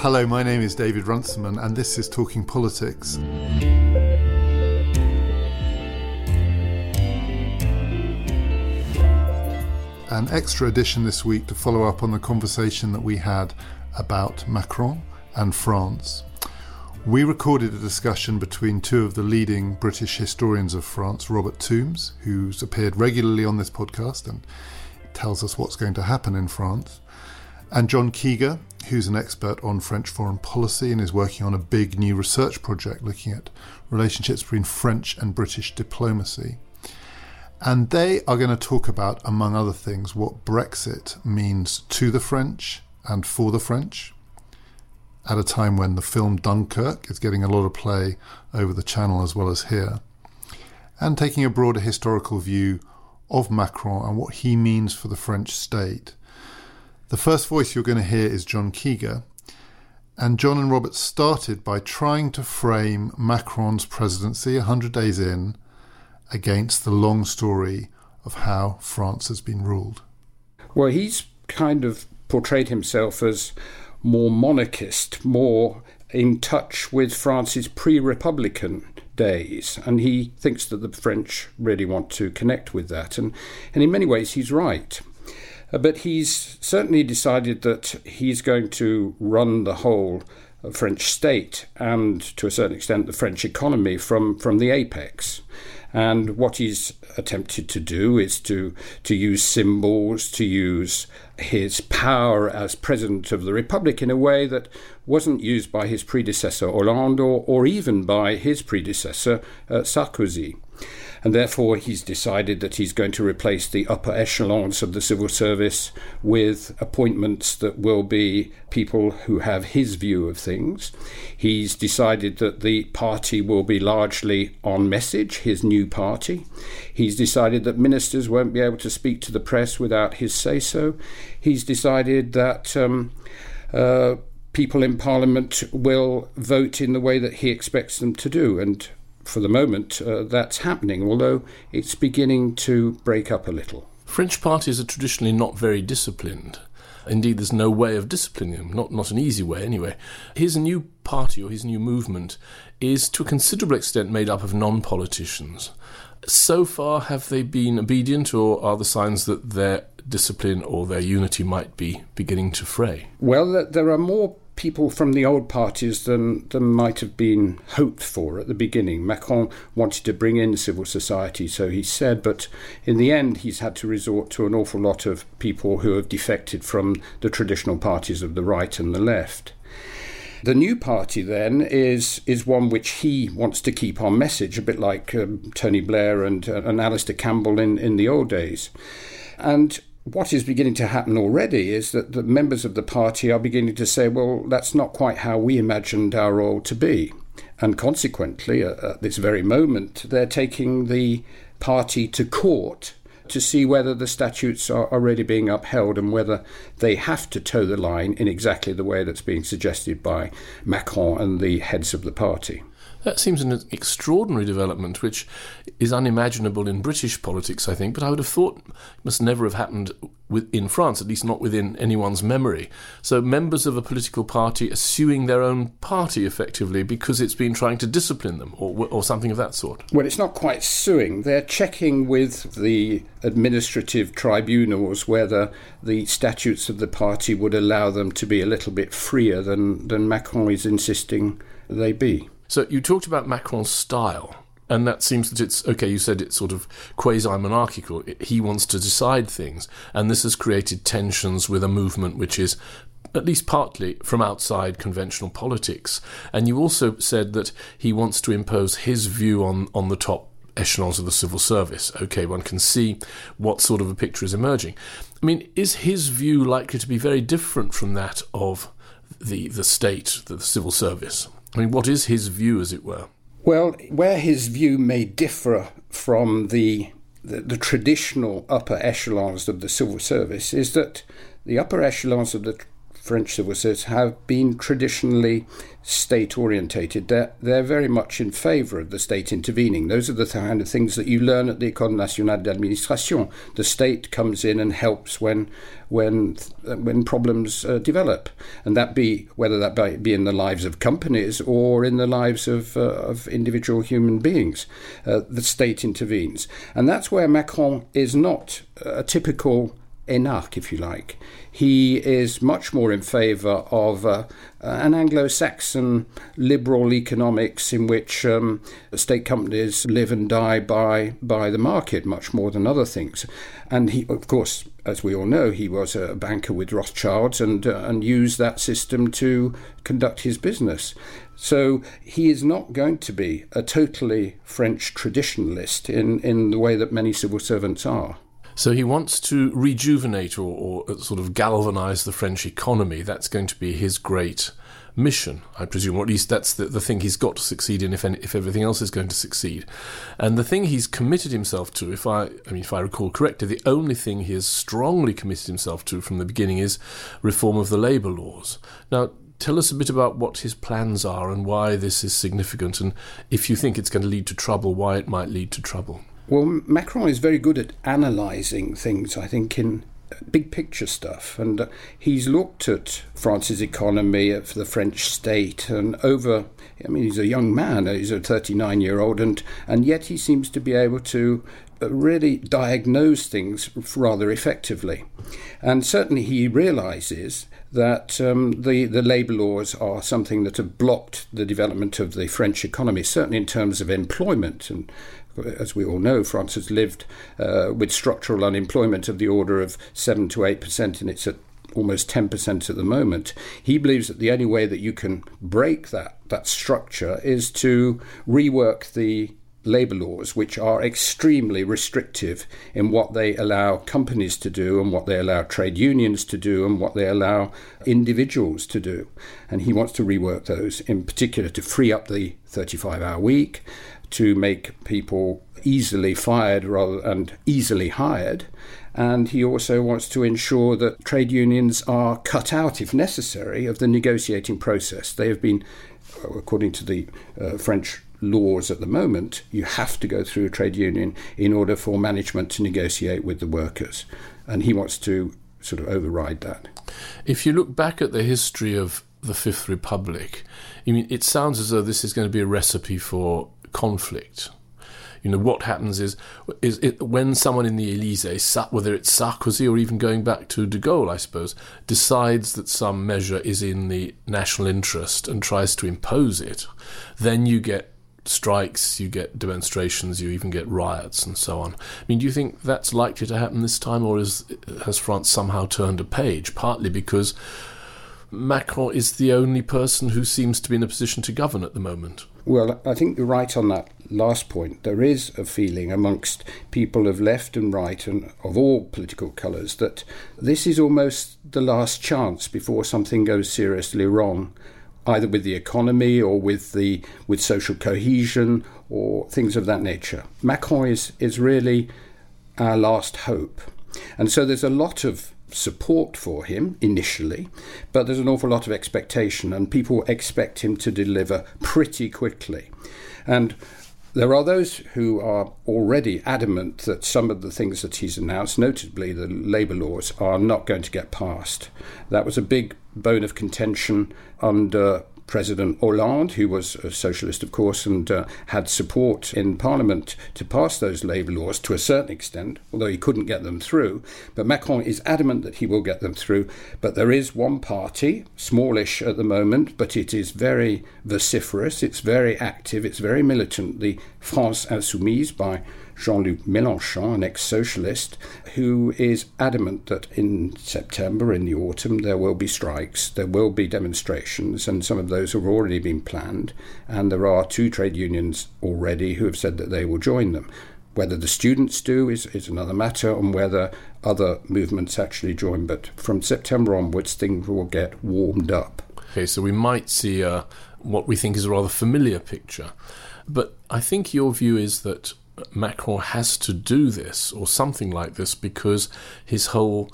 Hello, my name is David Runciman, and this is Talking Politics. An extra edition this week to follow up on the conversation that we had about Macron and France. We recorded a discussion between two of the leading British historians of France, Robert Tombs, who's appeared regularly on this podcast and tells us what's going to happen in France, and John Keiger, who's an expert on French foreign policy and is working on a big new research project looking at relationships between French and British diplomacy. And they are going to talk about, among other things, what Brexit means to the French and for the French at a time when the film Dunkirk is getting a lot of play over the channel as well as here, and taking a broader historical view of Macron and what he means for the French state. The first voice you're going to hear is John Keiger, and John and Robert started by trying to frame Macron's presidency 100 days in against the long story of how France has been ruled. Well, he's kind of portrayed himself as more monarchist, more in touch with France's pre Republican days. And he thinks that the French really want to connect with that. And, and in many ways, he's right. Uh, but he's certainly decided that he's going to run the whole French state and, to a certain extent, the French economy from, from the apex. And what he's attempted to do is to, to use symbols, to use his power as president of the Republic in a way that wasn't used by his predecessor Hollande or, or even by his predecessor uh, Sarkozy and therefore he's decided that he's going to replace the upper echelons of the civil service with appointments that will be people who have his view of things. He's decided that the party will be largely on message, his new party. He's decided that ministers won't be able to speak to the press without his say so. He's decided that. Um, uh, people in Parliament will vote in the way that he expects them to do. And for the moment, uh, that's happening, although it's beginning to break up a little. French parties are traditionally not very disciplined. Indeed, there's no way of disciplining them, not, not an easy way anyway. His new party or his new movement is to a considerable extent made up of non politicians. So far, have they been obedient, or are the signs that their discipline or their unity might be beginning to fray? Well, there are more people from the old parties than, than might have been hoped for at the beginning. Macron wanted to bring in civil society, so he said, but in the end, he's had to resort to an awful lot of people who have defected from the traditional parties of the right and the left. The new party then is is one which he wants to keep on message, a bit like um, Tony Blair and and Alastair Campbell in, in the old days. And what is beginning to happen already is that the members of the party are beginning to say, well, that's not quite how we imagined our role to be. And consequently, at this very moment, they're taking the party to court to see whether the statutes are already being upheld and whether they have to toe the line in exactly the way that's being suggested by Macron and the heads of the party. That seems an extraordinary development, which is unimaginable in British politics, I think, but I would have thought must never have happened in France, at least not within anyone's memory. So, members of a political party are suing their own party effectively because it's been trying to discipline them or, or something of that sort. Well, it's not quite suing. They're checking with the administrative tribunals whether the statutes of the party would allow them to be a little bit freer than, than Macron is insisting they be. So you talked about Macron's style, and that seems that it's okay. You said it's sort of quasi monarchical. He wants to decide things, and this has created tensions with a movement which is at least partly from outside conventional politics. And you also said that he wants to impose his view on, on the top echelons of the civil service. Okay, one can see what sort of a picture is emerging. I mean, is his view likely to be very different from that of the the state, the civil service? I mean, what is his view, as it were? Well, where his view may differ from the, the, the traditional upper echelons of the civil service is that the upper echelons of the French civil service have been traditionally state orientated. They're, they're very much in favour of the state intervening. Those are the kind of things that you learn at the École nationale d'administration. The state comes in and helps when when when problems uh, develop, and that be whether that be in the lives of companies or in the lives of uh, of individual human beings. Uh, the state intervenes, and that's where Macron is not a typical énarque, if you like. He is much more in favour of uh, an Anglo Saxon liberal economics in which um, state companies live and die by, by the market much more than other things. And he, of course, as we all know, he was a banker with Rothschilds and, uh, and used that system to conduct his business. So he is not going to be a totally French traditionalist in, in the way that many civil servants are. So he wants to rejuvenate or, or, uh, sort of galvanize the French economy. That's going to be his great mission, I presume, or at least that's the, the thing he's got to succeed in if, any, if everything else is going to succeed. And the thing he's committed himself to, if I, I mean, if I recall correctly, the only thing he has strongly committed himself to from the beginning is reform of the labour laws. Now, tell us a bit about what his plans are and why this is significant, and if you think it's going to lead to trouble, why it might lead to trouble. Well, Macron is very good at analysing things, I think, in big picture stuff. And uh, he's looked at France's economy, of the French state, and over. I mean, he's a young man, he's a 39 year old, and, and yet he seems to be able to uh, really diagnose things rather effectively. And certainly he realizes that um, the, the labour laws are something that have blocked the development of the French economy, certainly in terms of employment. And as we all know, France has lived uh, with structural unemployment of the order of 7 to 8%, and it's at almost 10% at the moment. He believes that the only way that you can break that, that structure is to rework the labour laws, which are extremely restrictive in what they allow companies to do and what they allow trade unions to do and what they allow individuals to do. And he wants to rework those, in particular to free up the 35 hour week, to make people easily fired rather and easily hired. And he also wants to ensure that trade unions are cut out, if necessary, of the negotiating process. They have been, according to the uh, French laws at the moment, you have to go through a trade union in order for management to negotiate with the workers. And he wants to sort of override that. If you look back at the history of the Fifth Republic, I mean, it sounds as though this is going to be a recipe for conflict. You know what happens is is it, when someone in the Elysee, whether it's Sarkozy or even going back to De Gaulle, I suppose, decides that some measure is in the national interest and tries to impose it, then you get strikes, you get demonstrations, you even get riots and so on. I mean, do you think that's likely to happen this time, or is, has France somehow turned a page? Partly because Macron is the only person who seems to be in a position to govern at the moment. Well, I think you're right on that last point. There is a feeling amongst people of left and right and of all political colours that this is almost the last chance before something goes seriously wrong, either with the economy or with the with social cohesion or things of that nature. Macron is, is really our last hope. And so there's a lot of support for him initially, but there's an awful lot of expectation, and people expect him to deliver pretty quickly. And there are those who are already adamant that some of the things that he's announced, notably the labour laws, are not going to get passed. That was a big bone of contention under President Hollande, who was a socialist, of course, and uh, had support in Parliament to pass those labour laws to a certain extent, although he couldn't get them through. But Macron is adamant that he will get them through. But there is one party, smallish at the moment, but it is very vociferous, it's very active, it's very militant, the France Insoumise by Jean Luc Mélenchon, an ex socialist, who is adamant that in September, in the autumn, there will be strikes, there will be demonstrations, and some of those have already been planned. And there are two trade unions already who have said that they will join them. Whether the students do is, is another matter, and whether other movements actually join. But from September onwards, things will get warmed up. Okay, so we might see uh, what we think is a rather familiar picture. But I think your view is that Macron has to do this or something like this because his whole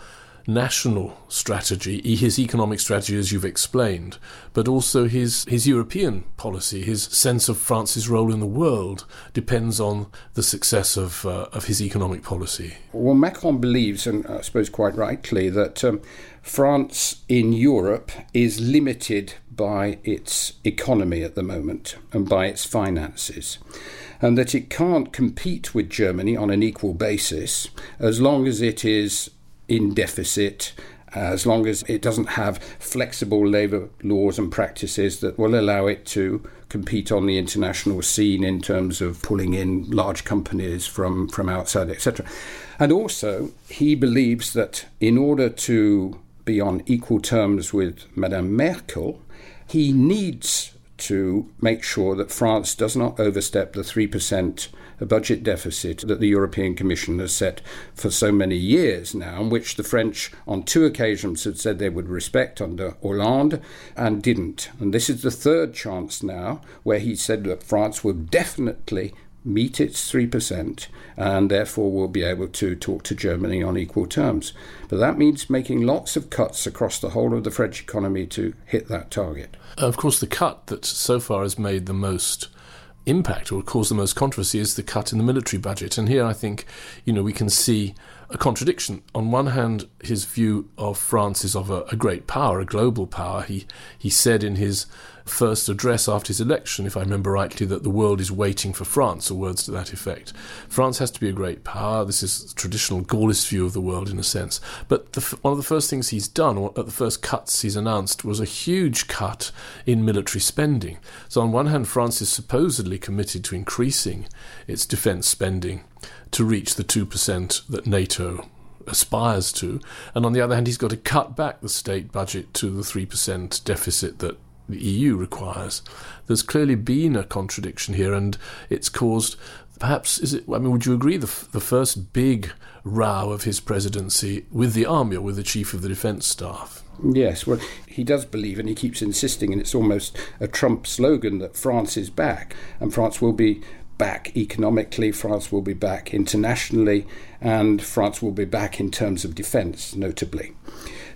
national strategy, his economic strategy, as you've explained, but also his, his European policy, his sense of France's role in the world depends on the success of, uh, of his economic policy. Well, Macron believes, and I suppose quite rightly, that um, France in Europe is limited by its economy at the moment and by its finances and that it can't compete with Germany on an equal basis as long as it is in deficit, as long as it doesn't have flexible labour laws and practices that will allow it to compete on the international scene in terms of pulling in large companies from, from outside, etc. And also, he believes that in order to be on equal terms with Madame Merkel, he needs to make sure that France does not overstep the 3% budget deficit that the European Commission has set for so many years now, and which the French on two occasions had said they would respect under Hollande and didn't. And this is the third chance now where he said that France will definitely meet its 3% and therefore will be able to talk to Germany on equal terms. But that means making lots of cuts across the whole of the French economy to hit that target. Of course, the cut that so far has made the most impact or caused the most controversy is the cut in the military budget. And here I think, you know, we can see a contradiction. On one hand, his view of France is of a, a, great power, a global power. He he said in his first address after his election, if I remember rightly, that the world is waiting for France, or words to that effect. France has to be a great power. This is traditional Gaullist view of the world, in a sense. But the, one of the first things he's done, or at the first cuts he's announced, was a huge cut in military spending. So on one hand, France is supposedly committed to increasing its defence spending to reach the 2% that NATO aspires to. And on the other hand, he's got to cut back the state budget to the 3% deficit that the EU requires. There's clearly been a contradiction here, and it's caused. Perhaps is it? I mean, would you agree the the first big row of his presidency with the army or with the chief of the defence staff? Yes, well, he does believe, and he keeps insisting, and it's almost a Trump slogan that France is back, and France will be back economically, France will be back internationally, and France will be back in terms of defence, notably.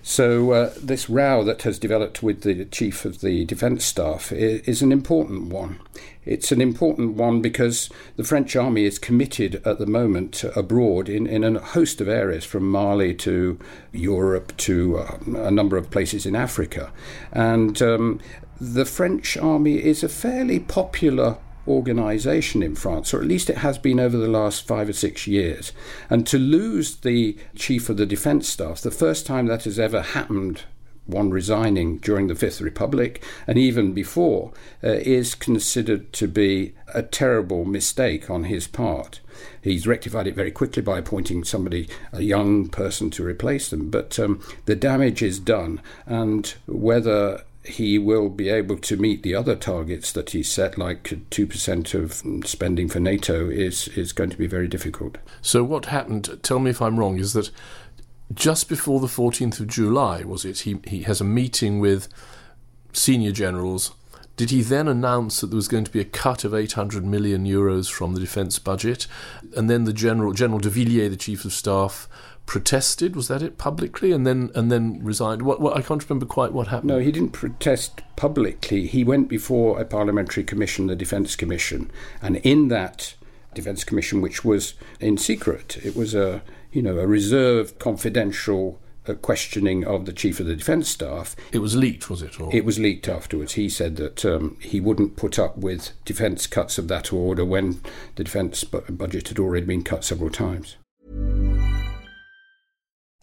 So, uh, this row that has developed with the chief of the defence staff is, an important one. It's an important one because the French army is committed at the moment abroad in, in a host of areas, from Mali to Europe to uh, a number of places in Africa. And um, the French army is a fairly popular organisation in France, or at least it has been over the last five or six years. And to lose the chief of the defence staff, the first time that has ever happened one resigning during the Fifth Republic and even before, uh, is considered to be a terrible mistake on his part. He's rectified it very quickly by appointing somebody, a young person, to replace them. But um, the damage is done, and whether he will be able to meet the other targets that he set, like 2% of spending for NATO, is, is going to be very difficult. So, what happened, tell me if I'm wrong, is that just before the 14th of July, was it? He, he has a meeting with senior generals. Did he then announce that there was going to be a cut of 800 million euros from the defence budget? And then the general, General de Villiers, the chief of staff, protested. Was that it publicly, and then and then resigned? What, what I can't remember quite what happened. No, he didn't protest publicly. He went before a parliamentary commission, the Defence Commission, and in that Defence Commission, which was in secret, it was a you know a reserved, confidential. Uh, questioning of the chief of the defence staff. It was leaked, was it? Or? It was leaked afterwards. He said that um, he wouldn't put up with defence cuts of that order when the defence bu- budget had already been cut several times.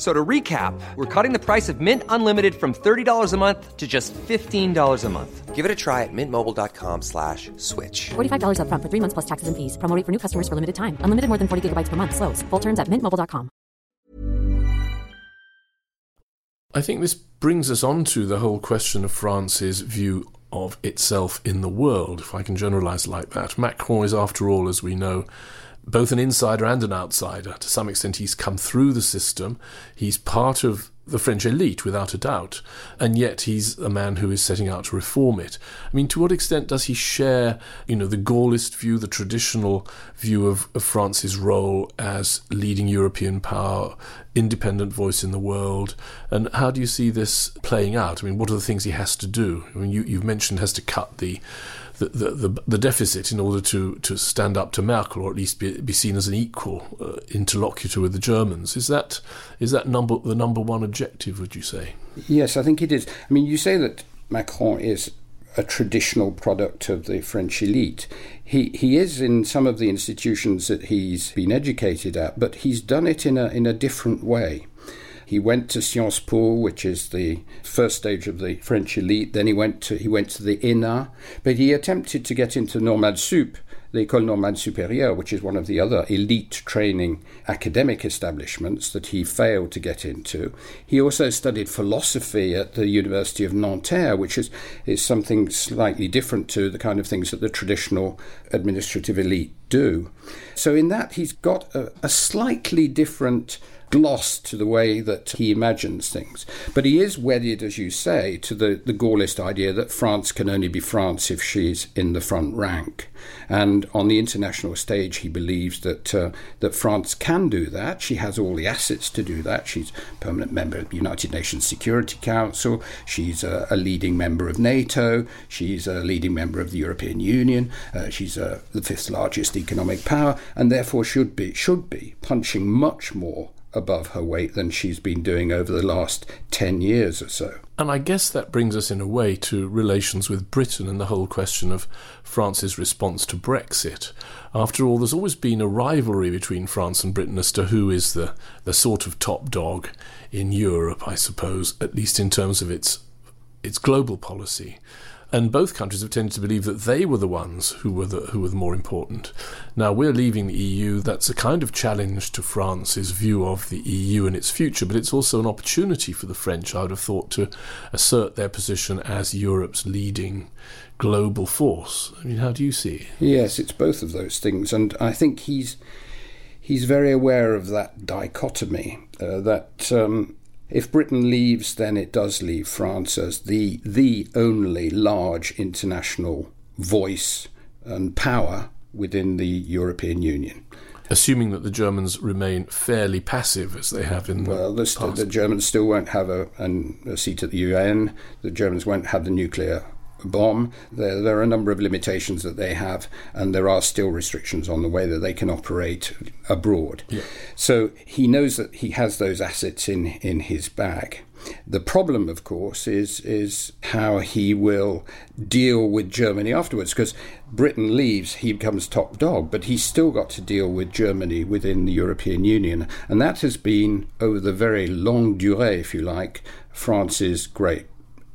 So to recap, we're cutting the price of Mint Unlimited from $30 a month to just $15 a month. Give it a try at mintmobile.com slash switch. $45 up front for three months plus taxes and fees. Promoting for new customers for limited time. Unlimited more than 40 gigabytes per month. Slows. Full terms at mintmobile.com. I think this brings us on to the whole question of France's view of itself in the world, if I can generalize like that. Macron is, after all, as we know, both an insider and an outsider. To some extent, he's come through the system. He's part of the French elite, without a doubt, and yet he's a man who is setting out to reform it. I mean, to what extent does he share, you know, the Gaullist view, the traditional view of, of France's role as leading European power, independent voice in the world, and how do you see this playing out? I mean, what are the things he has to do? I mean, you, you've mentioned has to cut the the, the, the, deficit in order to, to stand up to Merkel or at least be, be seen as an equal uh, interlocutor with the Germans. Is that is that number the number one objective? Would you say? Yes, I think it is. I mean, you say that Macron is a traditional product of the French elite. He he is in some of the institutions that he's been educated at, but he's done it in a in a different way. He went to Sciences Po, which is the first stage of the French elite. Then he went to he went to the ENA, but he attempted to get into Normale Sup, the École Normale Supérieure, which is one of the other elite training academic establishments that he failed to get into. He also studied philosophy at the University of Nanterre, which is, is something slightly different to the kind of things that the traditional administrative elite do. So, in that, he's got a, a slightly different gloss to the way that he imagines things. But he is wedded, as you say, to the, the Gaullist idea that France can only be France if she's in the front rank. And on the international stage, he believes that uh, that France can do that. She has all the assets to do that. She's a permanent member of the United Nations Security Council. She's a, a leading member of NATO. She's a leading member of the European Union. Uh, she's uh, the fifth largest economic power, and therefore should be should be punching much more above her weight than she's been doing over the last 10 years or so. And I guess that brings us in a way to relations with Britain and the whole question of France's response to Brexit. After all, there's always been a rivalry between France and Britain as to who is the, the sort of top dog in Europe, I suppose, at least in terms of its its global policy and both countries have tended to believe that they were the ones who were the who were the more important. Now we're leaving the EU. That's a kind of challenge to France's view of the EU and its future, but it's also an opportunity for the French, I would have thought, to assert their position as Europe's leading global force. I mean, how do you see it? Yes, it's both of those things, and I think he's he's very aware of that dichotomy. Uh, that um, if Britain leaves, then it does leave France as the the only large international voice and power within the European Union. Assuming that the Germans remain fairly passive as they have in the well, the, past. the Germans still won't have a, an, a seat at the UN. The Germans won't have the nuclear bomb. There, there, are a number of limitations that they have, and there are still restrictions on the way that they can operate abroad. Yeah. So he knows that he has those assets in, in his bag. The problem, of course, is is how he will deal with Germany afterwards. Because Britain leaves, he becomes top dog, but he's still got to deal with Germany within the European Union, and that has been over the very long durée, if you like, France's great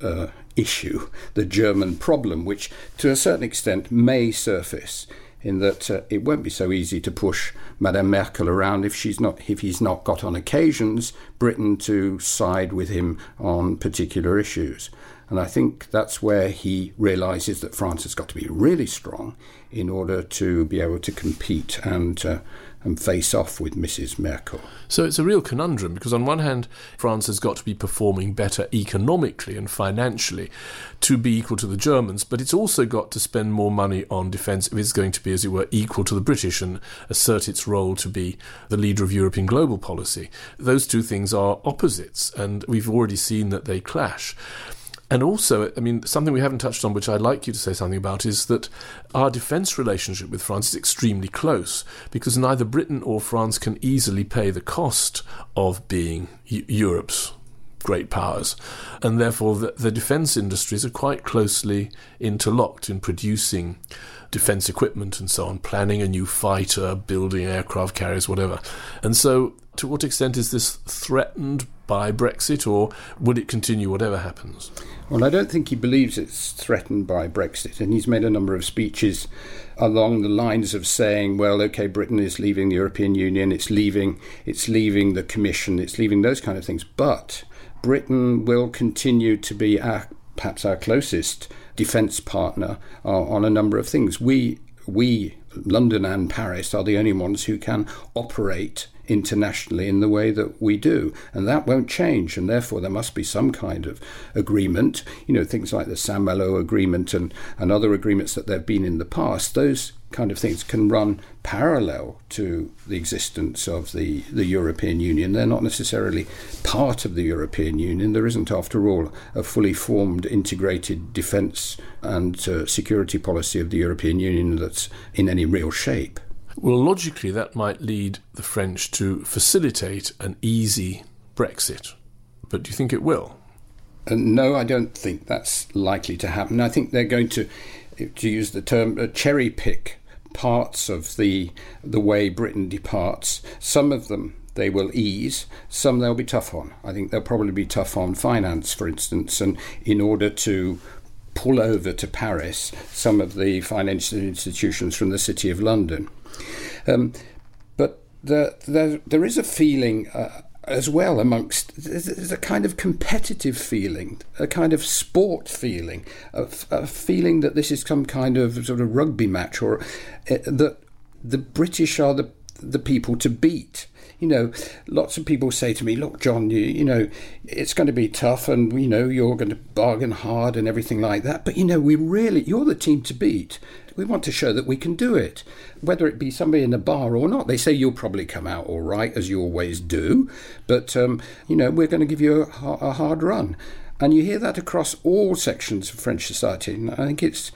uh, issue, the German problem, which to a certain extent may surface in that uh, it won't be so easy to push Madame Merkel around if she's not if he's not got on occasions Britain to side with him on particular issues. And I think that's where he realizes that France has got to be really strong in order to be able to compete and uh, and face off with Mrs. Merkel. So it's a real conundrum because, on one hand, France has got to be performing better economically and financially to be equal to the Germans, but it's also got to spend more money on defence if it's going to be, as it were, equal to the British and assert its role to be the leader of European global policy. Those two things are opposites, and we've already seen that they clash. And also, I mean, something we haven't touched on, which I'd like you to say something about, is that our defence relationship with France is extremely close because neither Britain or France can easily pay the cost of being Europe's great powers. And therefore, the, the defence industries are quite closely interlocked in producing defence equipment and so on, planning a new fighter, building aircraft carriers, whatever. And so, to what extent is this threatened by Brexit, or would it continue whatever happens? Well, I don't think he believes it's threatened by Brexit, and he's made a number of speeches along the lines of saying, "Well, okay, Britain is leaving the European Union, it's leaving, it's leaving the Commission, it's leaving those kind of things, but Britain will continue to be our, perhaps our closest defence partner uh, on a number of things. We we London and Paris are the only ones who can operate internationally in the way that we do. And that won't change. And therefore, there must be some kind of agreement. You know, things like the Saint Malo agreement and, and other agreements that there have been in the past, those kind of things can run parallel to the existence of the, the European Union. They're not necessarily part of the European Union. There isn't, after all, a fully formed integrated defence and uh, security policy of the European Union that's in any real shape. Well, logically, that might lead the French to facilitate an easy Brexit. But do you think it will? Uh, no, I don't think that's likely to happen. I think they're going to, to use the term, uh, cherry pick parts of the the way Britain departs. Some of them they will ease. Some they'll be tough on. I think they'll probably be tough on finance, for instance, and in order to pull over to Paris some of the financial institutions from the City of London. Um, but the, the, there is a feeling uh, as well amongst there's a kind of competitive feeling, a kind of sport feeling, a, a feeling that this is some kind of sort of rugby match, or uh, that the British are the the people to beat you know, lots of people say to me, "Look, John, you, you know, it's going to be tough, and you know, you're going to bargain hard and everything like that. But you know, we really, you're the team to beat. We want to show that we can do it, whether it be somebody in a bar or not. They say you'll probably come out all right, as you always do, but um, you know, we're going to give you a, a hard run." And you hear that across all sections of French society. And I think it's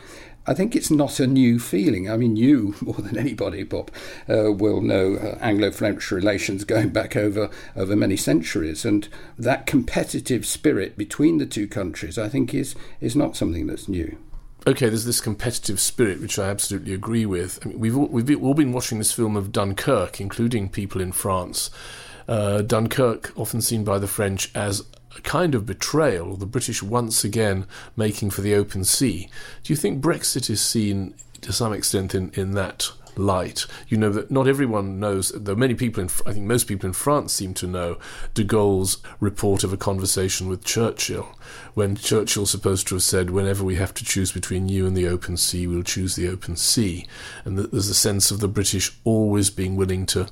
I think it's not a new feeling. I mean, you more than anybody, Bob, uh, will know uh, Anglo-French relations going back over over many centuries, and that competitive spirit between the two countries, I think, is is not something that's new. Okay, there's this competitive spirit, which I absolutely agree with. I mean, we've all, we've all been watching this film of Dunkirk, including people in France. Uh, Dunkirk, often seen by the French as a kind of betrayal, the British once again making for the open sea. Do you think Brexit is seen to some extent in, in that light? You know that not everyone knows, though many people in, I think most people in France seem to know, de Gaulle's report of a conversation with Churchill, when Churchill supposed to have said, whenever we have to choose between you and the open sea, we'll choose the open sea. And that there's a sense of the British always being willing to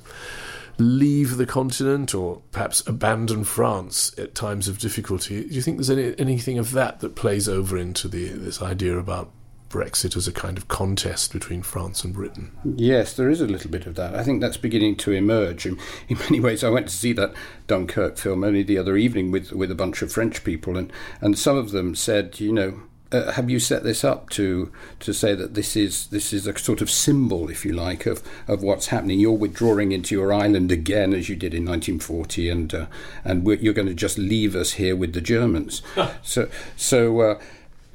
leave the continent or perhaps abandon France at times of difficulty. Do you think there's any, anything of that that plays over into the, this idea about Brexit as a kind of contest between France and Britain? Yes, there is a little bit of that. I think that's beginning to emerge. In, in many ways, I went to see that Dunkirk film only the other evening with, with a bunch of French people, and, and some of them said, you know, uh, have you set this up to to say that this is this is a sort of symbol, if you like, of, of what's happening? You're withdrawing into your island again, as you did in 1940, and uh, and you're going to just leave us here with the Germans. so so. Uh,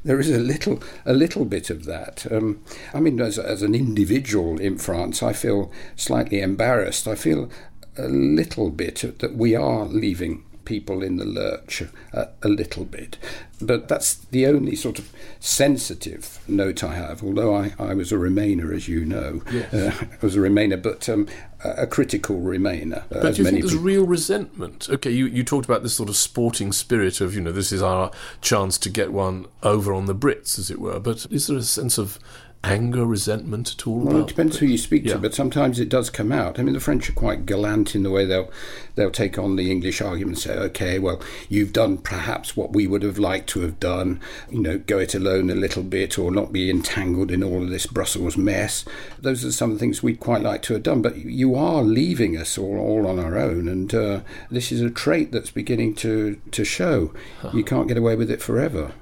there is a little, a little bit of that. Um, I mean, as, as an individual in France, I feel slightly embarrassed. I feel a little bit that we are leaving people in the lurch a, a, little bit. But that's the only sort of sensitive note I have, although I, I was a Remainer, as you know. Yes. Uh, I was a Remainer, but um, a critical Remainer. Uh, but do you think there's people. real resentment? Okay, you, you talked about this sort of sporting spirit of, you know, this is our chance to get one over on the Brits, as it were. But is there a sense of anger, resentment at all? Well, it depends who you speak yeah. to, but sometimes it does come out. I mean, the French are quite gallant in the way they'll they'll take on the English argument and say, "Okay, well, you've done perhaps what we would have liked to have done. You know, go it alone a little bit, or not be entangled in all of this Brussels mess." Those are some of the things we'd quite like to have done. But you are leaving us all, all on our own, and uh, this is a trait that's beginning to to show. Huh. You can't get away with it forever.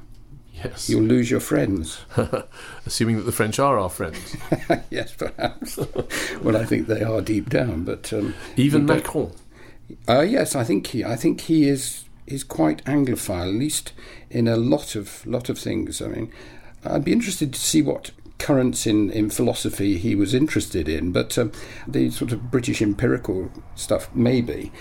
Yes. You'll lose your friends. Assuming that the French are our friends. yes, perhaps. well, I think they are deep down, but um, even Macron. Uh, yes, I think he. I think he is is quite Anglophile, at least in a lot of lot of things. I mean, I'd be interested to see what currents in, in philosophy he was interested in, but um, the sort of British empirical stuff maybe.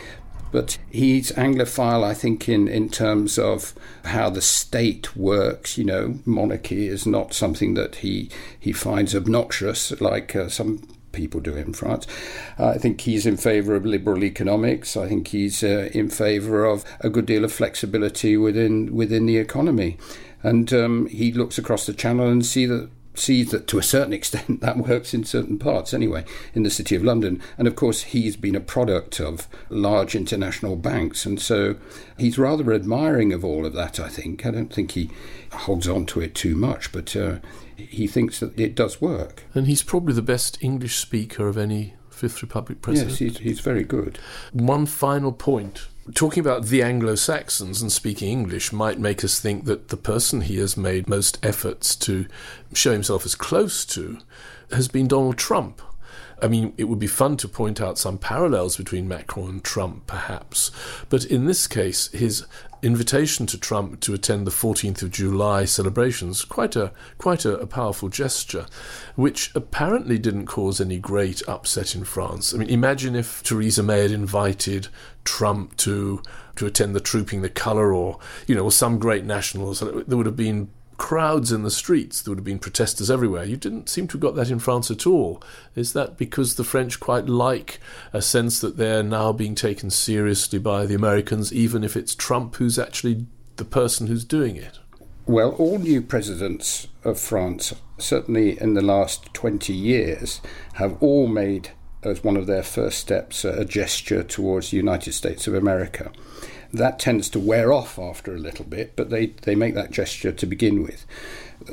But he's Anglophile, I think, in, in terms of how the state works. You know, monarchy is not something that he, he finds obnoxious like uh, some people do in France. Uh, I think he's in favour of liberal economics. I think he's uh, in favour of a good deal of flexibility within within the economy, and um, he looks across the channel and see that sees that to a certain extent that works in certain parts anyway in the city of London. And of course, he's been a product of large international banks. And so he's rather admiring of all of that, I think. I don't think he holds on to it too much, but uh, he thinks that it does work. And he's probably the best English speaker of any Fifth Republic president. Yes, he's, he's very good. One final point. Talking about the Anglo Saxons and speaking English might make us think that the person he has made most efforts to show himself as close to has been Donald Trump. I mean, it would be fun to point out some parallels between Macron and Trump, perhaps. But in this case, his invitation to Trump to attend the 14th of July celebrations, quite a quite a, a, powerful gesture, which apparently didn't cause any great upset in France. I mean, imagine if Theresa May had invited Trump to to attend the Trooping the Colour, or you know, some great nationals. There would have been crowds in the streets. There would have been protesters everywhere. You didn't seem to have got that in France at all. Is that because the French quite like a sense that they're now being taken seriously by the Americans, even if it's Trump who's actually the person who's doing it? Well, all new presidents of France, certainly in the last 20 years, have all made as one of their first steps uh, a gesture towards the United States of America that tends to wear off after a little bit, but they, they make that gesture to begin with.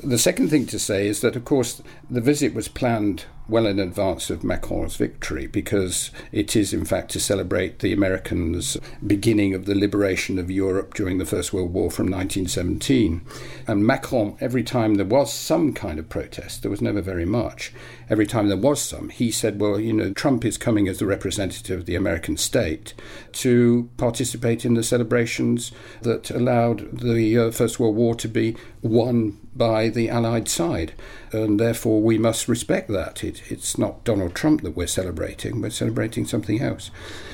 The second thing to say is that, of course, the visit was planned well in advance of Macron's victory because it is, in fact, to celebrate the Americans' beginning of the liberation of Europe during the First World War from 1917. And Macron, every time there was some kind of protest, there was never very much, every time there was some, he said, well, you know, Trump is coming as the representative of the American state to participate in the celebrations that allowed the uh, First World War to be won by the Allied side. And therefore, we must respect that. It, it's not Donald Trump that we're celebrating, we're celebrating something else.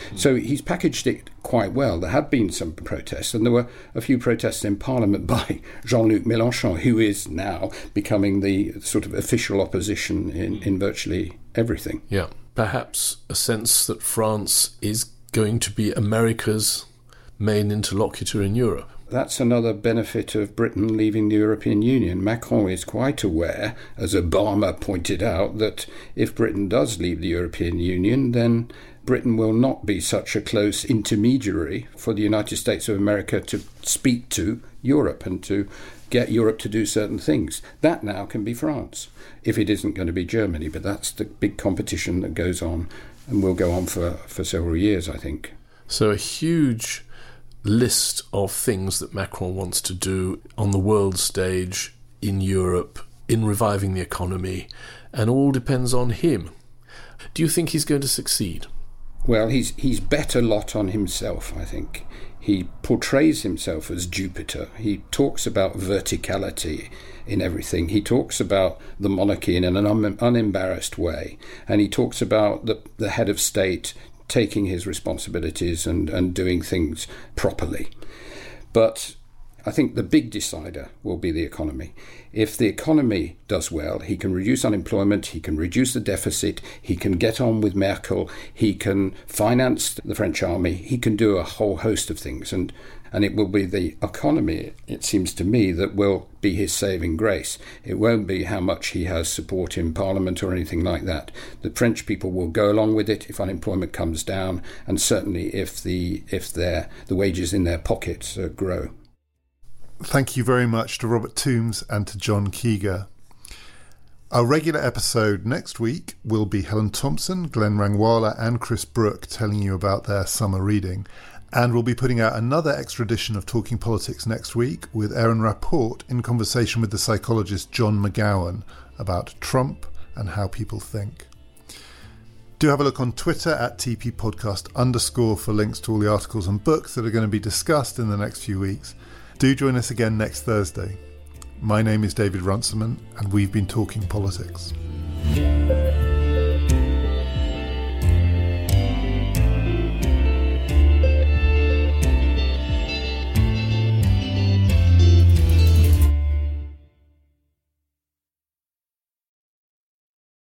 Hmm. So he's packaged it quite well. There have been some protests, and there were a few protests in Parliament by Jean Luc Mélenchon, who is now becoming the sort of official opposition in, hmm. in virtually everything. Yeah. Perhaps a sense that France is going to be America's main interlocutor in Europe that's another benefit of Britain leaving the European Union. Macron is quite aware, as Obama pointed out, that if Britain does leave the European Union, then Britain will not be such a close intermediary for the United States of America to speak to Europe and to get Europe to do certain things. That now can be France, if it isn't going to be Germany. But that's the big competition that goes on and will go on for, for several years, I think. So a huge list of things that Macron wants to do on the world stage, in Europe, in reviving the economy, and all depends on him. Do you think he's going to succeed? Well, he's he's bet a lot on himself, I think. He portrays himself as Jupiter. He talks about verticality in everything. He talks about the monarchy in an un- unembarrassed way, and he talks about the, the head of state taking his responsibilities and, and doing things properly. But I think the big decider will be the economy. If the economy does well, he can reduce unemployment, he can reduce the deficit, he can get on with Merkel, he can finance the French army, he can do a whole host of things. And and it will be the economy, it seems to me, that will be his saving grace. It won't be how much he has support in Parliament or anything like that. The French people will go along with it if unemployment comes down, and certainly if the if their the wages in their pockets uh, grow. Thank you very much to Robert Tombs and to John Keiger. Our regular episode next week will be Helen Thompson, Glen Rangwala, and Chris Brooke telling you about their summer reading. And we'll be putting out another extra edition of Talking Politics next week with Aaron Rapport in conversation with the psychologist John McGowan about Trump and how people think. Do have a look on Twitter at TP Podcast underscore for links to all the articles and books that are going to be discussed in the next few weeks. Do join us again next Thursday. My name is David Runciman, and we've been talking politics.